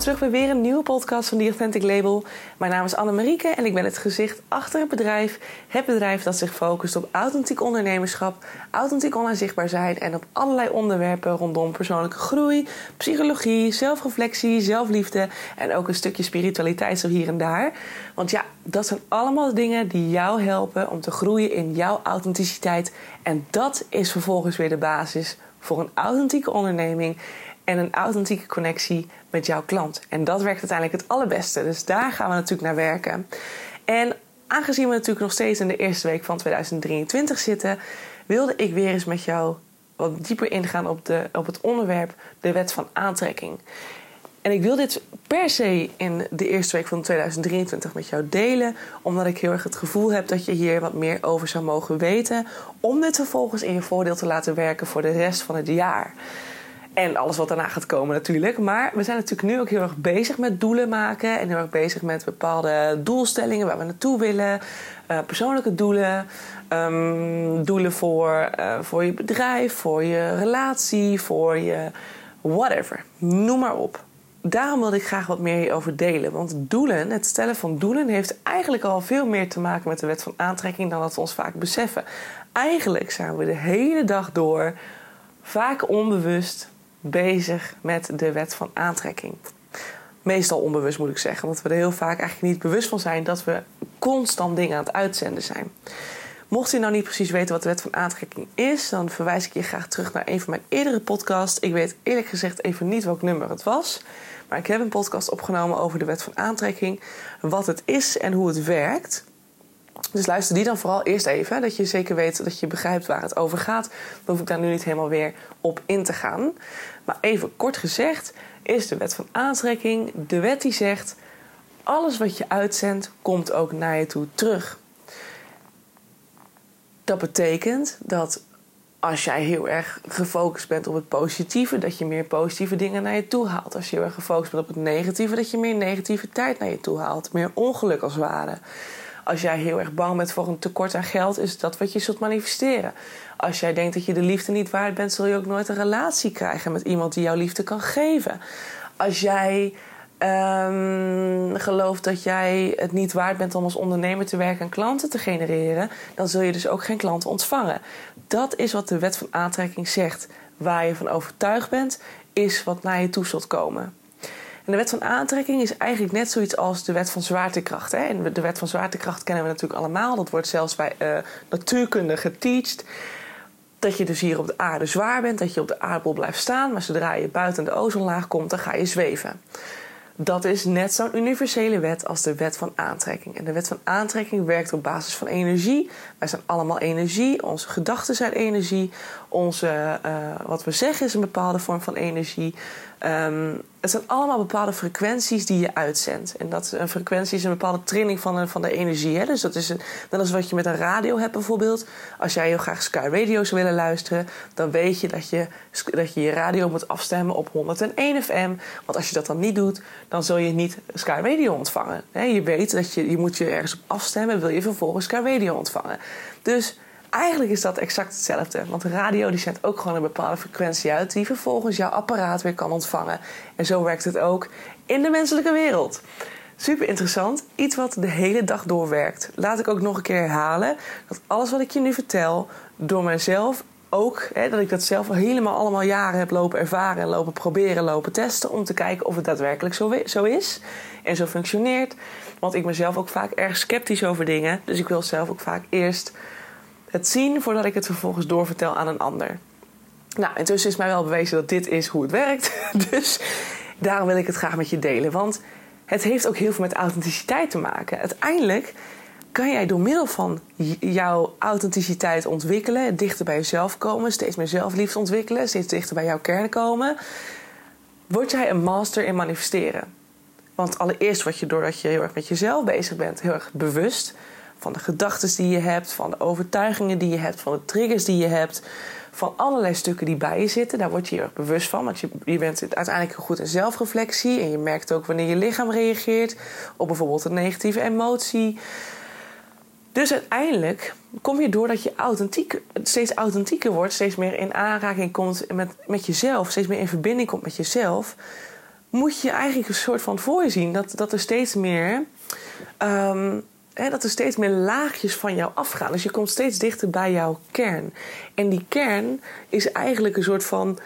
terug bij weer een nieuwe podcast van The Authentic Label. Mijn naam is Annemarieke en ik ben het gezicht achter het bedrijf. Het bedrijf dat zich focust op authentiek ondernemerschap, authentiek online zichtbaar zijn en op allerlei onderwerpen rondom persoonlijke groei, psychologie, zelfreflectie, zelfliefde en ook een stukje spiritualiteit zo hier en daar. Want ja, dat zijn allemaal dingen die jou helpen om te groeien in jouw authenticiteit. En dat is vervolgens weer de basis voor een authentieke onderneming en een authentieke connectie met jouw klant. En dat werkt uiteindelijk het allerbeste. Dus daar gaan we natuurlijk naar werken. En aangezien we natuurlijk nog steeds in de eerste week van 2023 zitten, wilde ik weer eens met jou wat dieper ingaan op, de, op het onderwerp de wet van aantrekking. En ik wil dit per se in de eerste week van 2023 met jou delen, omdat ik heel erg het gevoel heb dat je hier wat meer over zou mogen weten, om dit vervolgens in je voordeel te laten werken voor de rest van het jaar. En alles wat daarna gaat komen natuurlijk. Maar we zijn natuurlijk nu ook heel erg bezig met doelen maken. En heel erg bezig met bepaalde doelstellingen waar we naartoe willen. Uh, persoonlijke doelen. Um, doelen voor, uh, voor je bedrijf, voor je relatie, voor je whatever. Noem maar op. Daarom wilde ik graag wat meer over delen. Want doelen, het stellen van doelen, heeft eigenlijk al veel meer te maken met de wet van aantrekking dan dat we ons vaak beseffen. Eigenlijk zijn we de hele dag door, vaak onbewust, bezig met de wet van aantrekking. Meestal onbewust moet ik zeggen, want we er heel vaak eigenlijk niet bewust van zijn dat we constant dingen aan het uitzenden zijn. Mocht je nou niet precies weten wat de wet van aantrekking is, dan verwijs ik je graag terug naar een van mijn eerdere podcasts. Ik weet eerlijk gezegd even niet welk nummer het was, maar ik heb een podcast opgenomen over de wet van aantrekking, wat het is en hoe het werkt. Dus luister die dan vooral eerst even, dat je zeker weet dat je begrijpt waar het over gaat. Dan hoef ik daar nu niet helemaal weer op in te gaan. Maar even kort gezegd is de wet van aantrekking de wet die zegt: alles wat je uitzendt komt ook naar je toe terug. Dat betekent dat als jij heel erg gefocust bent op het positieve, dat je meer positieve dingen naar je toe haalt. Als je heel erg gefocust bent op het negatieve, dat je meer negativiteit naar je toe haalt. Meer ongeluk als ware. Als jij heel erg bang bent voor een tekort aan geld, is dat wat je zult manifesteren. Als jij denkt dat je de liefde niet waard bent, zul je ook nooit een relatie krijgen met iemand die jouw liefde kan geven. Als jij um, gelooft dat jij het niet waard bent om als ondernemer te werken en klanten te genereren, dan zul je dus ook geen klanten ontvangen. Dat is wat de wet van aantrekking zegt. Waar je van overtuigd bent, is wat naar je toe zult komen. En de wet van aantrekking is eigenlijk net zoiets als de wet van zwaartekracht. Hè? En de wet van zwaartekracht kennen we natuurlijk allemaal. Dat wordt zelfs bij uh, natuurkunde geteacht. Dat je dus hier op de aarde zwaar bent, dat je op de aardbol blijft staan. Maar zodra je buiten de ozonlaag komt, dan ga je zweven. Dat is net zo'n universele wet als de wet van aantrekking. En de wet van aantrekking werkt op basis van energie. Wij zijn allemaal energie. Onze gedachten zijn energie. Onze, uh, wat we zeggen is een bepaalde vorm van energie. Um, het zijn allemaal bepaalde frequenties die je uitzendt. En dat een frequentie is een bepaalde trilling van de, van de energie. Hè? Dus dat is, dat is wat je met een radio hebt bijvoorbeeld. Als jij heel graag Sky Radio zou willen luisteren, dan weet je dat je dat je, je radio moet afstemmen op 101 FM. Want als je dat dan niet doet, dan zul je niet Sky Radio ontvangen. Hè? Je weet dat je, je moet je ergens op afstemmen, wil je vervolgens Sky Radio ontvangen. Dus Eigenlijk is dat exact hetzelfde. Want de radio die zendt ook gewoon een bepaalde frequentie uit... die vervolgens jouw apparaat weer kan ontvangen. En zo werkt het ook in de menselijke wereld. Super interessant. Iets wat de hele dag doorwerkt. Laat ik ook nog een keer herhalen... dat alles wat ik je nu vertel door mezelf ook, hè, dat ik dat zelf al helemaal allemaal jaren heb lopen ervaren... en lopen proberen, lopen testen... om te kijken of het daadwerkelijk zo, zo is en zo functioneert. Want ik ben zelf ook vaak erg sceptisch over dingen. Dus ik wil zelf ook vaak eerst het zien voordat ik het vervolgens doorvertel aan een ander. Nou, intussen is mij wel bewezen dat dit is hoe het werkt. Dus daarom wil ik het graag met je delen. Want het heeft ook heel veel met authenticiteit te maken. Uiteindelijk kan jij door middel van jouw authenticiteit ontwikkelen, dichter bij jezelf komen, steeds meer zelfliefde ontwikkelen, steeds dichter bij jouw kern komen, word jij een master in manifesteren. Want allereerst word je doordat je heel erg met jezelf bezig bent, heel erg bewust van de gedachten die je hebt, van de overtuigingen die je hebt, van de triggers die je hebt, van allerlei stukken die bij je zitten. Daar word je heel erg bewust van, want je, je bent uiteindelijk goed in zelfreflectie en je merkt ook wanneer je lichaam reageert op bijvoorbeeld een negatieve emotie. Dus uiteindelijk kom je doordat je authentiek, steeds authentieker wordt, steeds meer in aanraking komt met, met jezelf, steeds meer in verbinding komt met jezelf, moet je eigenlijk een soort van voor je zien dat, dat er steeds meer. Um, hè, dat er steeds meer laagjes van jou afgaan. Dus je komt steeds dichter bij jouw kern. En die kern is eigenlijk een soort van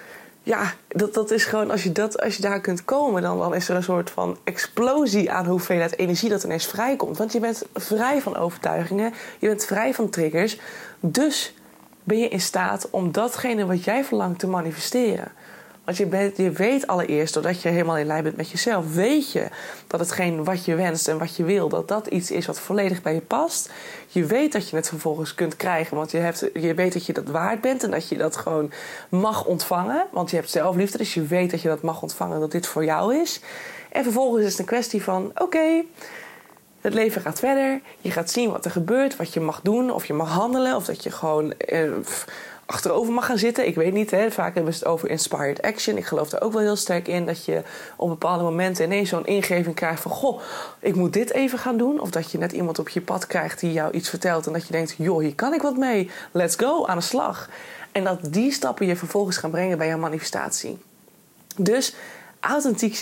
ja, dat, dat is gewoon, als je, dat, als je daar kunt komen, dan, dan is er een soort van explosie aan hoeveelheid energie dat ineens vrijkomt. Want je bent vrij van overtuigingen, je bent vrij van triggers. Dus ben je in staat om datgene wat jij verlangt te manifesteren. Want je, je weet allereerst, doordat je helemaal in lijn bent met jezelf, weet je dat hetgeen wat je wenst en wat je wil, dat dat iets is wat volledig bij je past. Je weet dat je het vervolgens kunt krijgen, want je, hebt, je weet dat je dat waard bent en dat je dat gewoon mag ontvangen. Want je hebt zelfliefde, dus je weet dat je dat mag ontvangen, dat dit voor jou is. En vervolgens is het een kwestie van: oké, het leven gaat verder. Je gaat zien wat er gebeurt, wat je mag doen, of je mag handelen, of dat je gewoon. Eh, achterover mag gaan zitten. Ik weet niet, hè, vaak hebben we het over inspired action. Ik geloof er ook wel heel sterk in dat je op bepaalde momenten ineens zo'n ingeving krijgt van: Goh, ik moet dit even gaan doen. Of dat je net iemand op je pad krijgt die jou iets vertelt en dat je denkt: Joh, hier kan ik wat mee. Let's go, aan de slag. En dat die stappen je vervolgens gaan brengen bij jouw manifestatie. Dus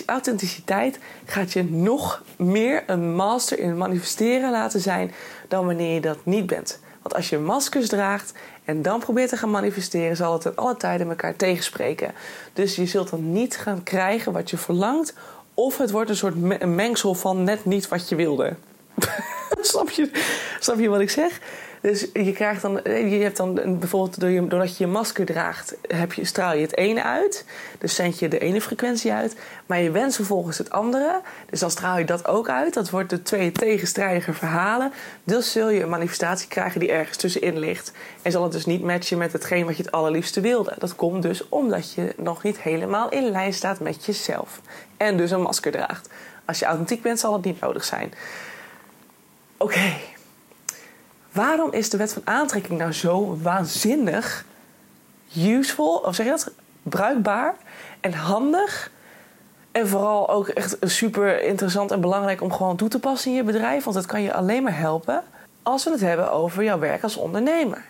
authenticiteit gaat je nog meer een master in manifesteren laten zijn dan wanneer je dat niet bent. Want als je maskers draagt en dan probeert te gaan manifesteren, zal het in alle tijden elkaar tegenspreken. Dus je zult dan niet gaan krijgen wat je verlangt, of het wordt een soort mengsel van net niet wat je wilde. snap, je, snap je wat ik zeg? Dus je krijgt dan, je hebt dan bijvoorbeeld doordat je je masker draagt, heb je, straal je het ene uit. Dus zend je de ene frequentie uit. Maar je wenst vervolgens het andere. Dus dan straal je dat ook uit. Dat wordt de twee tegenstrijdige verhalen. Dus zul je een manifestatie krijgen die ergens tussenin ligt. En zal het dus niet matchen met hetgeen wat je het allerliefste wilde. Dat komt dus omdat je nog niet helemaal in lijn staat met jezelf. En dus een masker draagt. Als je authentiek bent, zal het niet nodig zijn. Oké. Waarom is de wet van aantrekking nou zo waanzinnig useful, of zeg je dat? Bruikbaar en handig. En vooral ook echt super interessant en belangrijk om gewoon toe te passen in je bedrijf. Want het kan je alleen maar helpen als we het hebben over jouw werk als ondernemer.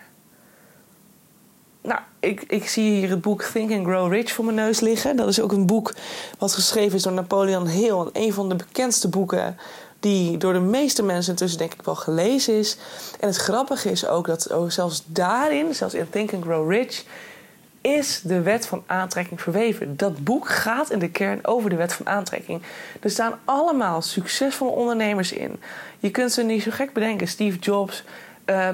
Nou, ik, ik zie hier het boek Think and Grow Rich voor mijn neus liggen. Dat is ook een boek wat geschreven is door Napoleon Hill. Een van de bekendste boeken die door de meeste mensen intussen denk ik wel gelezen is. En het grappige is ook dat ook zelfs daarin, zelfs in Think and Grow Rich, is de wet van aantrekking verweven. Dat boek gaat in de kern over de wet van aantrekking. Er staan allemaal succesvolle ondernemers in. Je kunt ze niet zo gek bedenken. Steve Jobs, uh,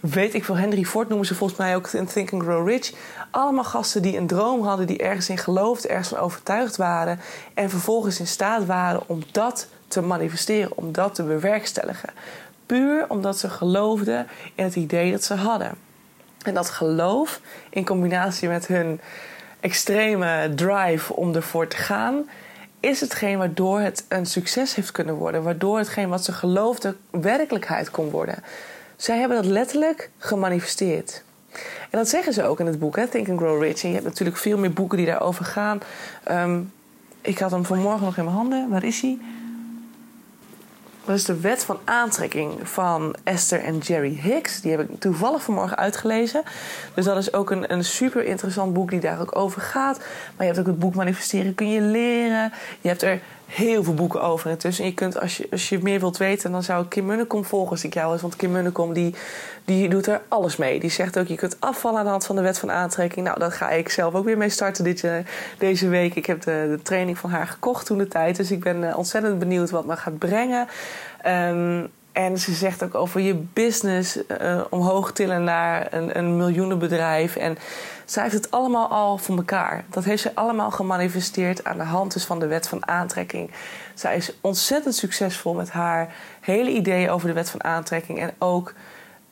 weet ik veel, Henry Ford noemen ze volgens mij ook in Think and Grow Rich. Allemaal gasten die een droom hadden, die ergens in geloofden, ergens van overtuigd waren. En vervolgens in staat waren om dat te manifesteren, om dat te bewerkstelligen. Puur omdat ze geloofden in het idee dat ze hadden. En dat geloof in combinatie met hun extreme drive om ervoor te gaan, is hetgeen waardoor het een succes heeft kunnen worden. Waardoor hetgeen wat ze geloofden werkelijkheid kon worden. Zij hebben dat letterlijk gemanifesteerd. En dat zeggen ze ook in het boek, hè, Think and Grow Rich. En je hebt natuurlijk veel meer boeken die daarover gaan. Ehm, ik had hem vanmorgen nog in mijn handen. Waar is hij? Dat is de wet van aantrekking van Esther en Jerry Hicks. Die heb ik toevallig vanmorgen uitgelezen. Dus dat is ook een, een super interessant boek die daar ook over gaat. Maar je hebt ook het boek Manifesteren kun je leren. Je hebt er heel veel boeken over intussen. En je kunt, als je, als je meer wilt weten, dan zou ik Kim Munnekom volgen als ik jou was. Want Kim Munnekom die, die doet er alles mee. Die zegt ook, je kunt afvallen aan de hand van de wet van aantrekking. Nou, daar ga ik zelf ook weer mee starten dit, uh, deze week. Ik heb de, de, training van haar gekocht toen de tijd. Dus ik ben uh, ontzettend benieuwd wat me gaat brengen. Um, en ze zegt ook over je business uh, omhoog tillen naar een, een miljoenenbedrijf. En zij heeft het allemaal al voor elkaar. Dat heeft ze allemaal gemanifesteerd aan de hand dus van de wet van aantrekking. Zij is ontzettend succesvol met haar hele ideeën over de wet van aantrekking. En ook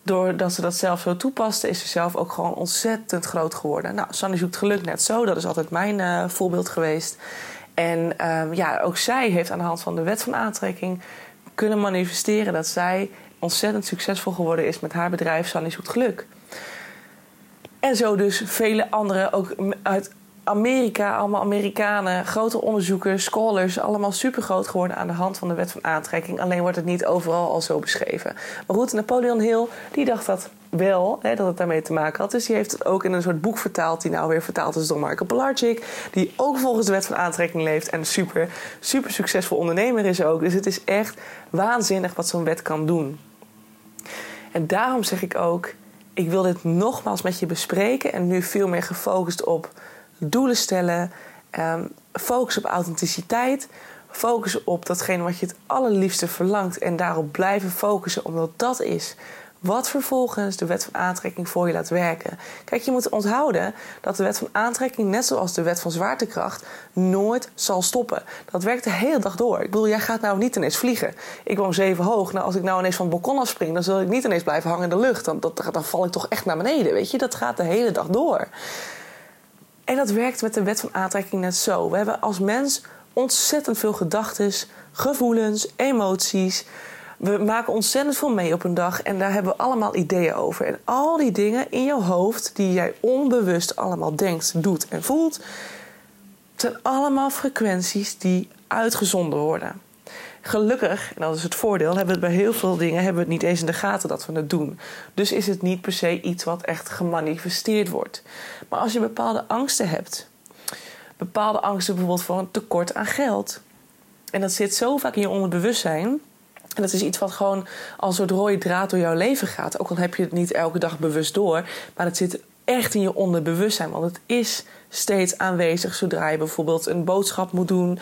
doordat ze dat zelf zo toepaste, is ze zelf ook gewoon ontzettend groot geworden. Nou, Sanne zoekt geluk net zo. Dat is altijd mijn uh, voorbeeld geweest. En um, ja, ook zij heeft aan de hand van de wet van aantrekking kunnen manifesteren dat zij ontzettend succesvol geworden is met haar bedrijf Sanne zoekt geluk. En zo dus vele anderen ook uit Amerika, allemaal Amerikanen, grote onderzoekers, scholars, allemaal super groot geworden aan de hand van de wet van aantrekking. Alleen wordt het niet overal al zo beschreven. Maar goed, Napoleon Hill, die dacht dat wel, hè, dat het daarmee te maken had. Dus die heeft het ook in een soort boek vertaald, die nou weer vertaald is door Marco Pilarczyk. Die ook volgens de wet van aantrekking leeft en super, super succesvol ondernemer is ook. Dus het is echt waanzinnig wat zo'n wet kan doen. En daarom zeg ik ook, ik wil dit nogmaals met je bespreken en nu veel meer gefocust op doelen stellen, um, focus op authenticiteit, focus op datgene wat je het allerliefste verlangt en daarop blijven focussen, omdat dat is wat vervolgens de wet van aantrekking voor je laat werken. Kijk, je moet onthouden dat de wet van aantrekking, net zoals de wet van zwaartekracht, nooit zal stoppen. Dat werkt de hele dag door. Ik bedoel, jij gaat nou niet ineens vliegen. Ik woon zeven hoog. Nou, als ik nou ineens van het balkon afspring, dan zul ik niet ineens blijven hangen in de lucht. Dan, dat, dan val ik toch echt naar beneden. Weet je, dat gaat de hele dag door. En dat werkt met de wet van aantrekking net zo. We hebben als mens ontzettend veel gedachten, gevoelens, emoties. We maken ontzettend veel mee op een dag en daar hebben we allemaal ideeën over. En al die dingen in je hoofd die jij onbewust allemaal denkt, doet en voelt, zijn allemaal frequenties die uitgezonden worden. Gelukkig, en dat is het voordeel, hebben we het bij heel veel dingen hebben we het niet eens in de gaten dat we het doen. Dus is het niet per se iets wat echt gemanifesteerd wordt. Maar als je bepaalde angsten hebt, bepaalde angsten bijvoorbeeld voor een tekort aan geld, en dat zit zo vaak in je onderbewustzijn. En dat is iets wat gewoon als een rode draad door jouw leven gaat. Ook al heb je het niet elke dag bewust door. Maar het zit echt in je onderbewustzijn. Want het is steeds aanwezig zodra je bijvoorbeeld een boodschap moet doen.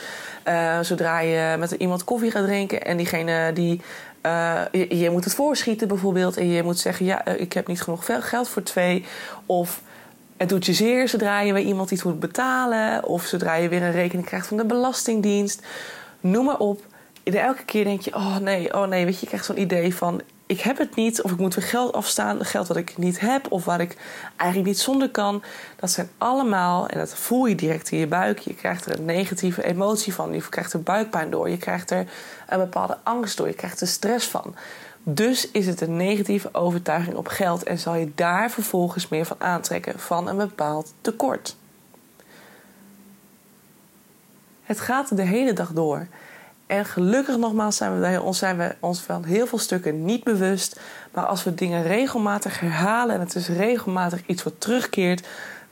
Uh, zodra je met iemand koffie gaat drinken en diegene die. Uh, je, moet het voorschieten bijvoorbeeld. En je moet zeggen: Ja, ik heb niet genoeg geld voor twee. Of het doet je zeer zodra je bij iemand iets moet betalen. Of zodra je weer een rekening krijgt van de Belastingdienst. Noem maar op. Elke keer denk je: Oh nee, oh nee. Weet je, je krijgt zo'n idee van: ik heb het niet, of ik moet weer geld afstaan, geld dat ik niet heb, of waar ik eigenlijk niet zonder kan. Dat zijn allemaal, en dat voel je direct in je buik. Je krijgt er een negatieve emotie van, je krijgt er buikpijn door, je krijgt er een bepaalde angst door, je krijgt er stress van. Dus is het een negatieve overtuiging op geld en zal je daar vervolgens meer van aantrekken van een bepaald tekort. Het gaat de hele dag door. En gelukkig nogmaals zijn we, ons, zijn we ons van heel veel stukken niet bewust. Maar als we dingen regelmatig herhalen en het is regelmatig iets wat terugkeert,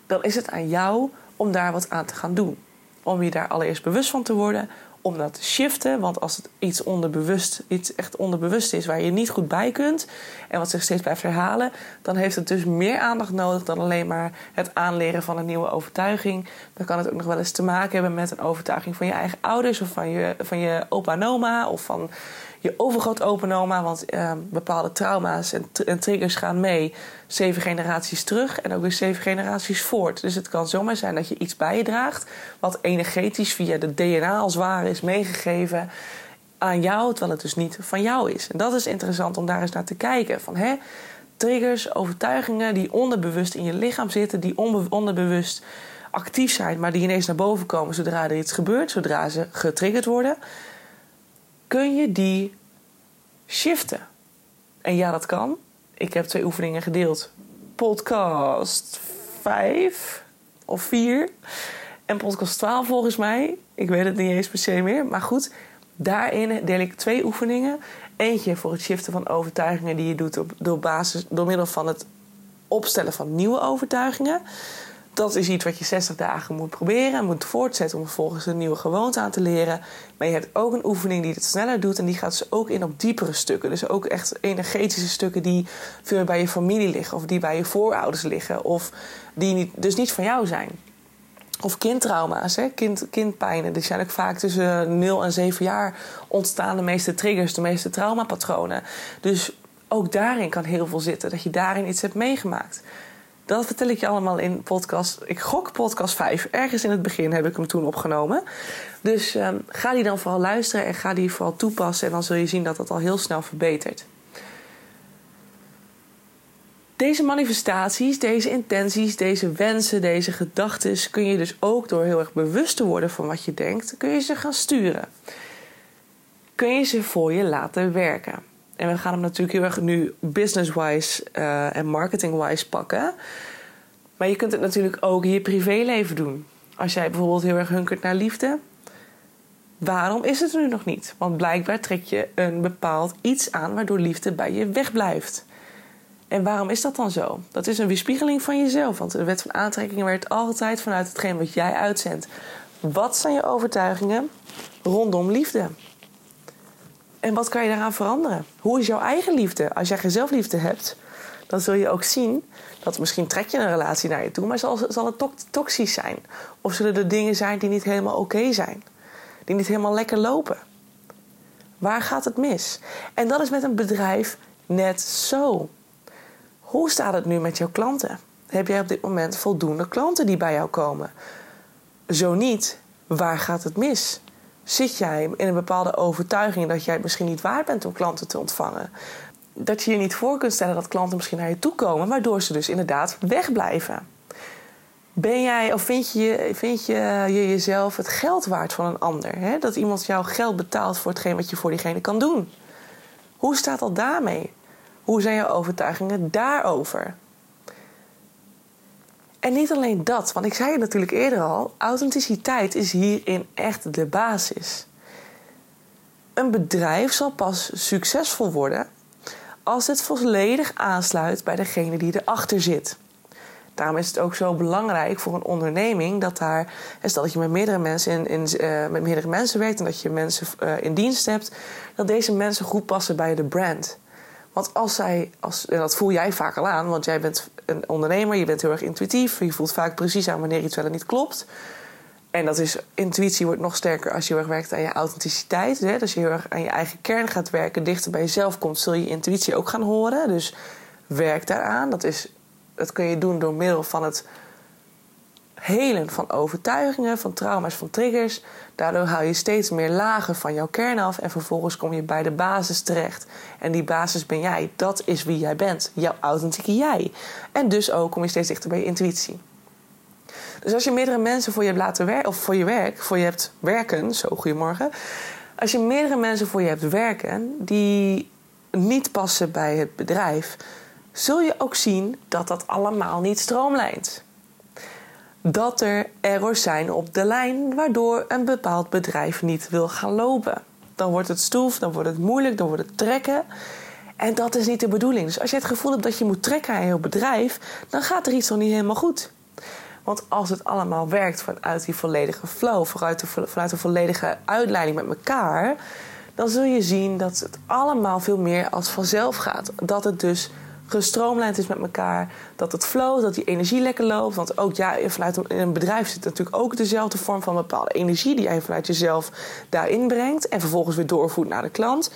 dan is het aan jou om daar wat aan te gaan doen. Om je daar allereerst bewust van te worden, om dat te shiften. Want als het iets onderbewust, iets echt onderbewust is waar je niet goed bij kunt en wat zich steeds blijft herhalen, dan heeft het dus meer aandacht nodig dan alleen maar het aanleren van een nieuwe overtuiging. Dan kan het ook nog wel eens te maken hebben met een overtuiging van je eigen ouders of van je, van je opa en oma of van je overgroot openoma. Want uh, bepaalde trauma's en, triggers gaan mee zeven generaties terug en ook weer zeven generaties voort. Dus het kan zomaar zijn dat je iets bij je draagt wat energetisch via de DNA als ware is meegegeven aan jou, terwijl het dus niet van jou is. En dat is interessant om daar eens naar te kijken. Van, hè, triggers, overtuigingen die onderbewust in je lichaam zitten, die onderbewust actief zijn, maar die ineens naar boven komen zodra er iets gebeurt, zodra ze getriggerd worden kun je die shiften. En ja, dat kan. Ik heb twee oefeningen gedeeld. Podcast 5 of 4 en podcast 12 volgens mij. Ik weet het niet eens per se meer. Maar goed, daarin deel ik twee oefeningen. Eentje voor het shiften van overtuigingen die je doet op, door, basis, door middel van het opstellen van nieuwe overtuigingen dat is iets wat je 60 dagen moet proberen en moet voortzetten om vervolgens een nieuwe gewoonte aan te leren. Maar je hebt ook een oefening die het sneller doet en die gaat dus ook in op diepere stukken. Dus ook echt energetische stukken die veel bij je familie liggen of die bij je voorouders liggen of die niet, dus niet van jou zijn. Of kindtrauma's, hè? Kind, kindpijnen. Die zijn ook vaak tussen 0 en 7 jaar ontstaan de meeste triggers, de meeste traumapatronen. Dus ook daarin kan heel veel zitten, dat je daarin iets hebt meegemaakt. Dat vertel ik je allemaal in podcast. Ik gok podcast 5. Ergens in het begin heb ik hem toen opgenomen. Dus um, ga die dan vooral luisteren en ga die vooral toepassen. En dan zul je zien dat dat al heel snel verbetert. Deze manifestaties, deze intenties, deze wensen, deze gedachten kun je dus ook door heel erg bewust te worden van wat je denkt, kun je ze gaan sturen. Kun je ze voor je laten werken. En we gaan hem natuurlijk heel erg nu business-wise uh, en marketing-wise pakken. Maar je kunt het natuurlijk ook in je privéleven doen. Als jij bijvoorbeeld heel erg hunkert naar liefde, waarom is het er nu nog niet? Want blijkbaar trek je een bepaald iets aan waardoor liefde bij je wegblijft. En waarom is dat dan zo? Dat is een weerspiegeling van jezelf. Want de wet van aantrekking werkt altijd vanuit hetgeen wat jij uitzendt. Wat zijn je overtuigingen rondom liefde? En wat kan je daaraan veranderen? Hoe is jouw eigen liefde? Als jij geen zelfliefde hebt, dan zul je ook zien dat misschien trek je een relatie naar je toe, maar zal, zal het toxisch zijn? Of zullen er dingen zijn die niet helemaal oké zijn? Die niet helemaal lekker lopen? Waar gaat het mis? En dat is met een bedrijf net zo. Hoe staat het nu met jouw klanten? Heb jij op dit moment voldoende klanten die bij jou komen? Zo niet, waar gaat het mis? Zit jij in een bepaalde overtuiging dat jij misschien niet waard bent om klanten te ontvangen? Dat je je niet voor kunt stellen dat klanten misschien naar je toe komen, waardoor ze dus inderdaad wegblijven. Ben jij of vind je, vind je, je jezelf het geld waard van een ander? Hè? Dat iemand jou geld betaalt voor hetgeen wat je voor diegene kan doen. Hoe staat dat daarmee? Hoe zijn jouw overtuigingen daarover? En niet alleen dat, want ik zei het natuurlijk eerder al: authenticiteit is hierin echt de basis. Een bedrijf zal pas succesvol worden als het volledig aansluit bij degene die erachter zit. Daarom is het ook zo belangrijk voor een onderneming dat daar, stel dat je met meerdere mensen, in, in uh, met meerdere mensen werkt en dat je mensen uh, in dienst hebt, dat deze mensen goed passen bij de brand. Want als zij, als, en dat voel jij vaak al aan, want jij bent een ondernemer, je bent heel erg intuïtief, je voelt vaak precies aan wanneer iets wel en niet klopt. En dat is, intuïtie wordt nog sterker als je heel erg werkt aan je authenticiteit. Hè? Dus als je heel erg aan je eigen kern gaat werken, dichter bij jezelf komt, zul je intuïtie ook gaan horen. Dus werk daaraan. Dat, is, dat kun je doen door middel van het helen van overtuigingen, van trauma's, van triggers. Daardoor haal je steeds meer lagen van jouw kern af en vervolgens kom je bij de basis terecht. En die basis ben jij. Dat is wie jij bent. Jouw authentieke jij. En dus ook kom je steeds dichter bij je intuïtie. Dus als je meerdere mensen voor je hebt laten werken, of voor je werk, voor je hebt werken, zo goedemorgen. Als je meerdere mensen voor je hebt werken die niet passen bij het bedrijf, zul je ook zien dat dat allemaal niet stroomlijnt dat er errors zijn op de lijn waardoor een bepaald bedrijf niet wil gaan lopen. Dan wordt het stoef, dan wordt het moeilijk, dan wordt het trekken. En dat is niet de bedoeling. Dus als je het gevoel hebt dat je moet trekken aan je bedrijf, dan gaat er iets nog niet helemaal goed. Want als het allemaal werkt vanuit die volledige flow, vanuit de, vanuit de volledige uitleiding met elkaar, dan zul je zien dat het allemaal veel meer als vanzelf gaat. Dat het dus gestroomlijnd is met elkaar. Dat het flow, dat die energie lekker loopt. Want ook ja, vanuit een, in een bedrijf zit natuurlijk ook dezelfde vorm van bepaalde energie die jij vanuit jezelf daarin brengt. En vervolgens weer doorvoert naar de klant.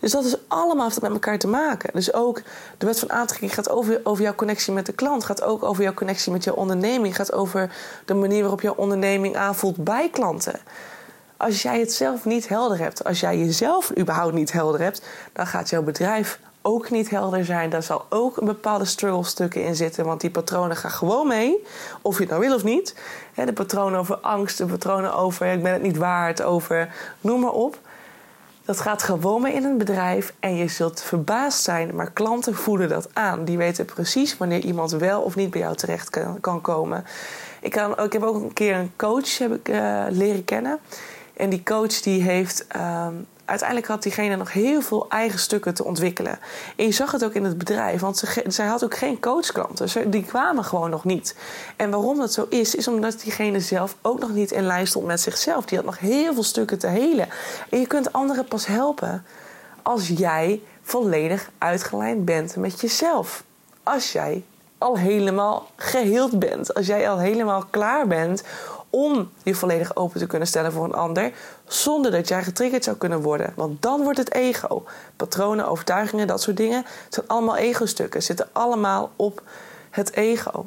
Dus dat is allemaal met elkaar te maken. Dus ook de wet van aantrekking gaat over, over jouw connectie met de klant. Gaat ook over jouw connectie met jouw onderneming. Gaat over de manier waarop jouw onderneming aanvoelt bij klanten. Als jij het zelf niet helder hebt, als jij jezelf überhaupt niet helder hebt, dan gaat jouw bedrijf ook niet helder zijn. Daar zal ook een bepaalde struggle stukken in zitten. Want die patronen gaan gewoon mee. Of je het nou wil of niet. De patronen over angst, de patronen over ik ben het niet waard, over noem maar op. Dat gaat gewoon mee in een bedrijf en je zult verbaasd zijn, maar klanten voelen dat aan. Die weten precies wanneer iemand wel of niet bij jou terecht kan, komen. Ik, kan, ik heb ook een keer een coach heb ik, uh, leren kennen. En die coach die heeft ehm, uiteindelijk had diegene nog heel veel eigen stukken te ontwikkelen. En je zag het ook in het bedrijf, want ze, zij had ook geen coachklanten. die kwamen gewoon nog niet. En waarom dat zo is, is omdat diegene zelf ook nog niet in lijn stond met zichzelf. Die had nog heel veel stukken te helen. En je kunt anderen pas helpen als jij volledig uitgelijnd bent met jezelf. Als jij al helemaal geheeld bent. Als jij al helemaal klaar bent om je volledig open te kunnen stellen voor een ander, zonder dat jij getriggerd zou kunnen worden. Want dan wordt het ego. Patronen, overtuigingen, dat soort dingen, zijn allemaal ego-stukken, zitten allemaal op het ego.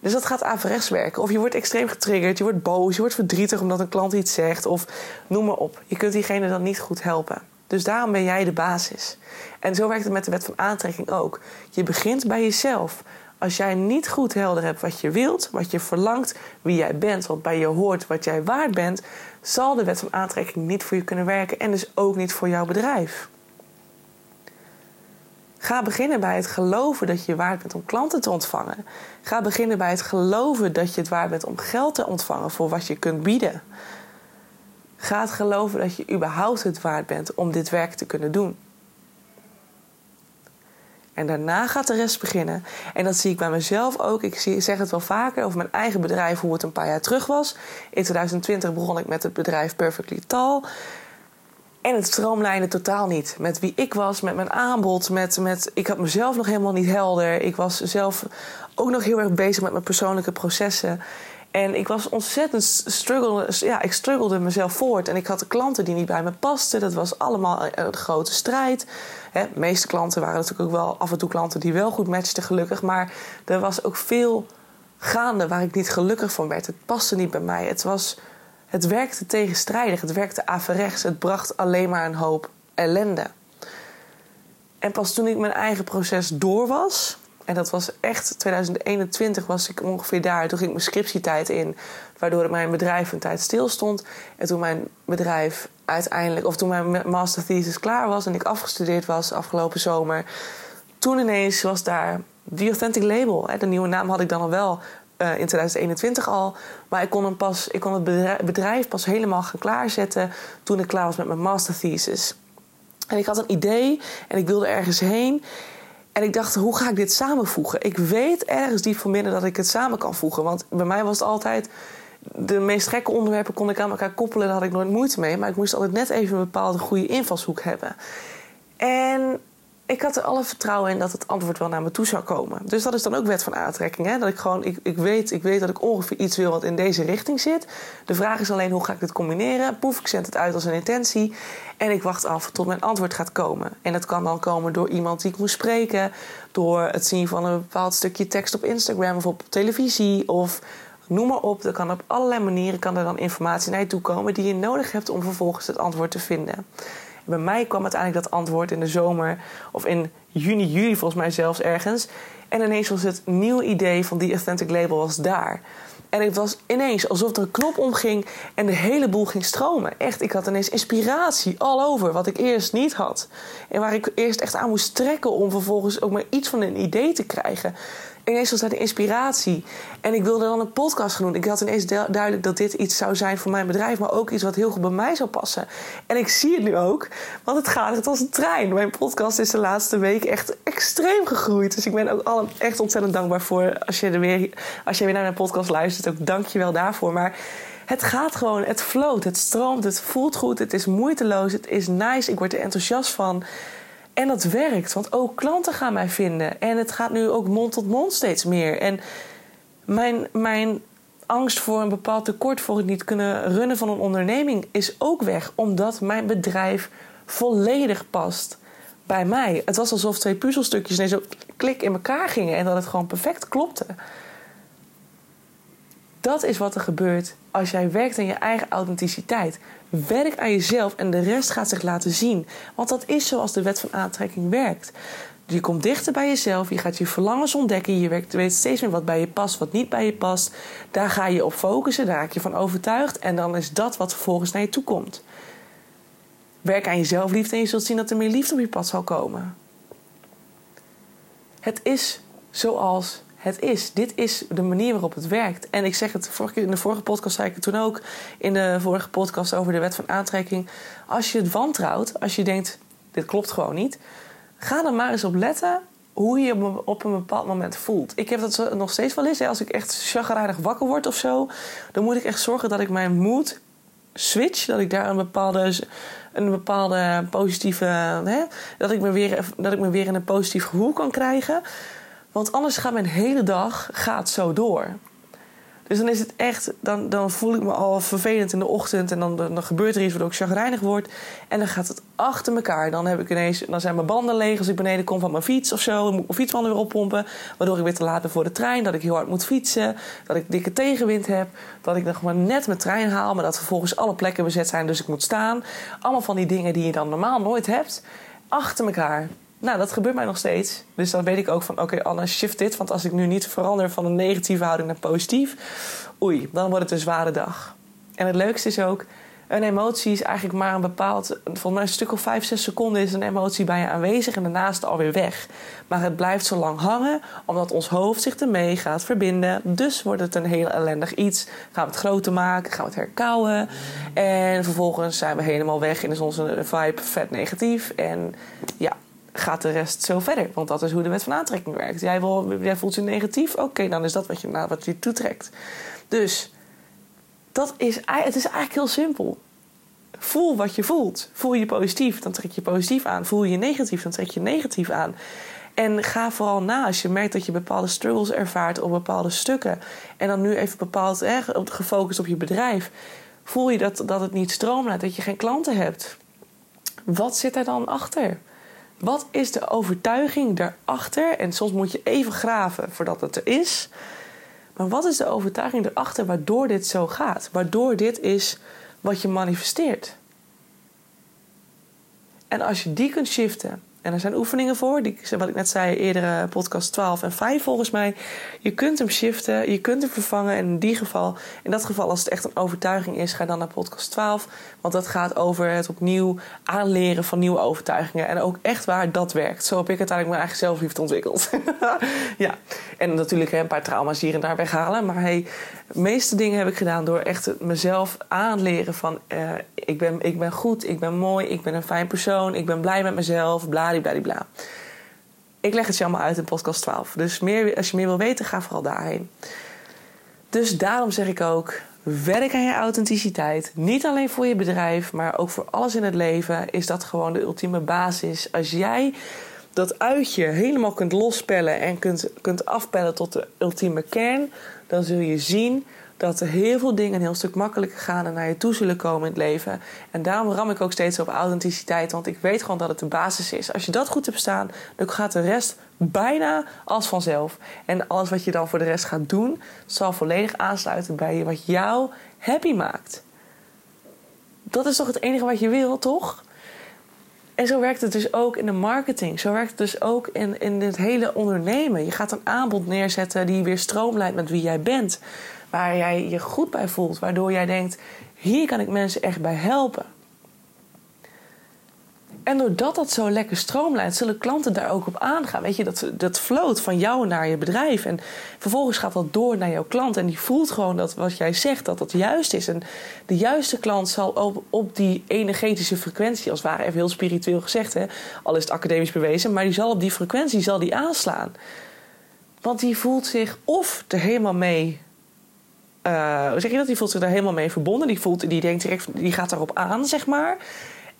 Dus dat gaat averechts werken. Of je wordt extreem getriggerd, je wordt boos, je wordt verdrietig omdat een klant iets zegt, of noem maar op. Je kunt diegene dan niet goed helpen. Dus daarom ben jij de basis. En zo werkt het met de wet van aantrekking ook. Je begint bij jezelf. Als jij niet goed helder hebt wat je wilt, wat je verlangt, wie jij bent, wat bij je hoort, wat jij waard bent, zal de wet van aantrekking niet voor je kunnen werken en dus ook niet voor jouw bedrijf. Ga beginnen bij het geloven dat je waard bent om klanten te ontvangen. Ga beginnen bij het geloven dat je het waard bent om geld te ontvangen voor wat je kunt bieden. Ga het geloven dat je überhaupt het waard bent om dit werk te kunnen doen. En daarna gaat de rest beginnen. En dat zie ik bij mezelf ook. Ik zeg het wel vaker over mijn eigen bedrijf, hoe het een paar jaar terug was. In 2020 begon ik met het bedrijf Perfectly Tal. En het stroomlijnen totaal niet. Met wie ik was, met mijn aanbod. Met, met, ik had mezelf nog helemaal niet helder. Ik was zelf ook nog heel erg bezig met mijn persoonlijke processen. En ik was ontzettend struggle, ja, ik struggelde mezelf voort. En ik had de klanten die niet bij me pasten. Dat was allemaal een grote strijd. De meeste klanten waren natuurlijk ook wel af en toe klanten die wel goed matchten, gelukkig. Maar er was ook veel gaande waar ik niet gelukkig van werd. Het paste niet bij mij. Het, was, het werkte tegenstrijdig. Het werkte averechts. Het bracht alleen maar een hoop ellende. En pas toen ik mijn eigen proces door was, en dat was echt 2021 was ik ongeveer daar. Toen ging ik mijn scriptietijd in, waardoor mijn bedrijf een tijd stilstond. En toen mijn bedrijf uiteindelijk, of toen mijn master thesis klaar was en ik afgestudeerd was afgelopen zomer, toen ineens was daar The Authentic Label. De nieuwe naam had ik dan al wel uh, in 2021 al. Maar ik kon, hem pas, ik kon het bedrijf pas helemaal gaan klaarzetten toen ik klaar was met mijn master thesis. En ik had een idee en ik wilde ergens heen. En ik dacht, hoe ga ik dit samenvoegen? Ik weet ergens diep van binnen dat ik het samen kan voegen. Want bij mij was het altijd... De meest gekke onderwerpen kon ik aan elkaar koppelen. Daar had ik nooit moeite mee. Maar ik moest altijd net even een bepaalde goede invalshoek hebben. En ik had er alle vertrouwen in dat het antwoord wel naar me toe zou komen. Dus dat is dan ook wet van aantrekking. Hè? Dat ik gewoon, ik, ik, weet, ik weet dat ik ongeveer iets wil wat in deze richting zit. De vraag is alleen hoe ga ik dit combineren? Poef, ik zend het uit als een intentie. En ik wacht af tot mijn antwoord gaat komen. En dat kan dan komen door iemand die ik moet spreken. Door het zien van een bepaald stukje tekst op Instagram of op televisie. Of noem maar op. Er kan op allerlei manieren kan er dan informatie naar je toe komen die je nodig hebt om vervolgens het antwoord te vinden. Bij mij kwam uiteindelijk dat antwoord in de zomer of in juni, juli volgens mij zelfs ergens. En ineens was het nieuwe idee van die Authentic Label was daar. En het was ineens alsof er een knop omging en de hele boel ging stromen. Echt, ik had ineens inspiratie all over, wat ik eerst niet had. En waar ik eerst echt aan moest trekken om vervolgens ook maar iets van een idee te krijgen ineens was dat inspiratie. En ik wilde dan een podcast gaan doen. Ik had ineens duidelijk dat dit iets zou zijn voor mijn bedrijf, maar ook iets wat heel goed bij mij zou passen. En ik zie het nu ook, want het gaat het als een trein. Mijn podcast is de laatste week echt extreem gegroeid. Dus ik ben ook al echt ontzettend dankbaar voor als je, er weer, als je weer naar mijn podcast luistert. Ook dank je wel daarvoor. Maar het gaat gewoon, het floot, het stroomt, het voelt goed, het is moeiteloos, het is nice. Ik word er enthousiast van. En dat werkt, want ook klanten gaan mij vinden. En het gaat nu ook mond tot mond steeds meer. En mijn, mijn angst voor een bepaald tekort, voor het niet kunnen runnen van een onderneming, is ook weg. Omdat mijn bedrijf volledig past bij mij. Het was alsof twee puzzelstukjes ineens zo klik in elkaar gingen en dat het gewoon perfect klopte. Dat is wat er gebeurt als jij werkt aan je eigen authenticiteit. Werk aan jezelf en de rest gaat zich laten zien. Want dat is zoals de wet van aantrekking werkt. Je komt dichter bij jezelf, je gaat je verlangens ontdekken, je weet steeds meer wat bij je past, wat niet bij je past. Daar ga je op focussen, daar raak je van overtuigd en dan is dat wat vervolgens naar je toe komt. Werk aan je zelfliefde en je zult zien dat er meer liefde op je pad zal komen. Het is zoals het is. Dit is de manier waarop het werkt. En ik zeg het, in de vorige podcast zei ik het toen ook. In de vorige podcast over de wet van aantrekking. Als je het wantrouwt, als je denkt, dit klopt gewoon niet. Ga er maar eens op letten hoe je op een bepaald moment voelt. Ik heb dat nog steeds wel eens. Als ik echt chagrijnig wakker word of zo. Dan moet ik echt zorgen dat ik mijn mood switch. Dat ik daar een bepaalde, een bepaalde positieve... Hè, dat, ik me weer, dat ik me weer in een positief gevoel kan krijgen. Want anders gaat mijn hele dag gaat zo door. Dus dan is het echt, dan, dan voel ik me al vervelend in de ochtend. En dan, dan gebeurt er iets waardoor ik chagrijnig word. En dan gaat het achter elkaar. Dan, heb ik ineens, dan zijn mijn banden leeg als ik beneden kom van mijn fiets of zo. Dan moet ik mijn fietsbanden weer oppompen. Waardoor ik weer te laat ben voor de trein. Dat ik heel hard moet fietsen. Dat ik dikke tegenwind heb. Dat ik nog maar net mijn trein haal. Maar dat vervolgens alle plekken bezet zijn. Dus ik moet staan. Allemaal van die dingen die je dan normaal nooit hebt. Achter elkaar. Nou, dat gebeurt mij nog steeds. Dus dan weet ik ook van, oké, Anne, shift dit. Want als ik nu niet verander van een negatieve houding naar positief... oei, dan wordt het een zware dag. En het leukste is ook... Een emotie is eigenlijk maar een bepaald... Volgens mij een stuk of vijf, zes seconden is een emotie bij je aanwezig... en daarna is het alweer weg. Maar het blijft zo lang hangen... omdat ons hoofd zich ermee gaat verbinden. Dus wordt het een heel ellendig iets. Gaan we het groter maken, gaan we het herkauwen. En vervolgens zijn we helemaal weg... en is onze vibe vet negatief. En ja, gaat de rest zo verder. Want dat is hoe de wet van aantrekking werkt. Jij, jij voelt je negatief, oké, dan is dat wat je, nou, wat je toetrekt. Dus dat is, het is eigenlijk heel simpel. Voel wat je voelt. Voel je positief, dan trek je positief aan. Voel je negatief, dan trek je negatief aan. En ga vooral na als je merkt dat je bepaalde struggles ervaart op bepaalde stukken. En dan nu even bepaald eh, gefocust op je bedrijf. Voel je dat, dat het niet stroomlaat, dat je geen klanten hebt. Wat zit er dan achter? Wat is de overtuiging daarachter? En soms moet je even graven voordat het er is. Maar wat is de overtuiging erachter waardoor dit zo gaat? Waardoor dit is wat je manifesteert? En als je die kunt shiften en er zijn oefeningen voor, die, wat ik net zei, eerdere podcast 12 en 5 volgens mij. Je kunt hem shiften, je kunt hem vervangen. En in die geval, in dat geval, als het echt een overtuiging is, ga dan naar podcast 12. Want dat gaat over het opnieuw aanleren van nieuwe overtuigingen. En ook echt waar dat werkt. Zo heb ik uiteindelijk mijn eigen zelfliefde ontwikkeld. ja, en natuurlijk een paar trauma's hier en daar weghalen. Maar hey, de meeste dingen heb ik gedaan door echt mezelf aanleren van... Uh, ik, ben, ik ben goed, ik ben mooi, ik ben een fijn persoon, ik ben blij met mezelf, bladibladibla. Ik leg het je allemaal uit in podcast 12. Dus meer, als je meer wil weten, ga vooral daarheen. Dus daarom zeg ik ook, werk aan je authenticiteit. Niet alleen voor je bedrijf, maar ook voor alles in het leven is dat gewoon de ultieme basis. Als jij dat uitje helemaal kunt lospellen en kunt, kunt afpellen tot de ultieme kern, dan zul je zien dat er heel veel dingen een heel stuk makkelijker gaan en naar je toe zullen komen in het leven. En daarom ram ik ook steeds op authenticiteit, want ik weet gewoon dat het de basis is. Als je dat goed hebt staan, dan gaat de rest bijna als vanzelf. En alles wat je dan voor de rest gaat doen, zal volledig aansluiten bij wat jou happy maakt. Dat is toch het enige wat je wil, toch? En zo werkt het dus ook in de marketing. Zo werkt het dus ook in, in het hele ondernemen. Je gaat een aanbod neerzetten die weer stroomlijnt met wie jij bent. Waar jij je goed bij voelt. Waardoor jij denkt, hier kan ik mensen echt bij helpen. En doordat dat zo lekker stroomlijnt, zullen klanten daar ook op aangaan. Weet je, dat, dat van jou naar je bedrijf. En vervolgens gaat dat door naar jouw klant. En die voelt gewoon dat wat jij zegt, dat dat juist is. En de juiste klant zal op, op die energetische frequentie, als het ware even heel spiritueel gezegd, hè, al is het academisch bewezen, maar die zal op die frequentie zal die aanslaan. Want die voelt zich of er helemaal mee uh, zeg je dat? Die voelt zich daar helemaal mee verbonden. Die, voelt, die denkt direct, die gaat daarop aan, zeg maar.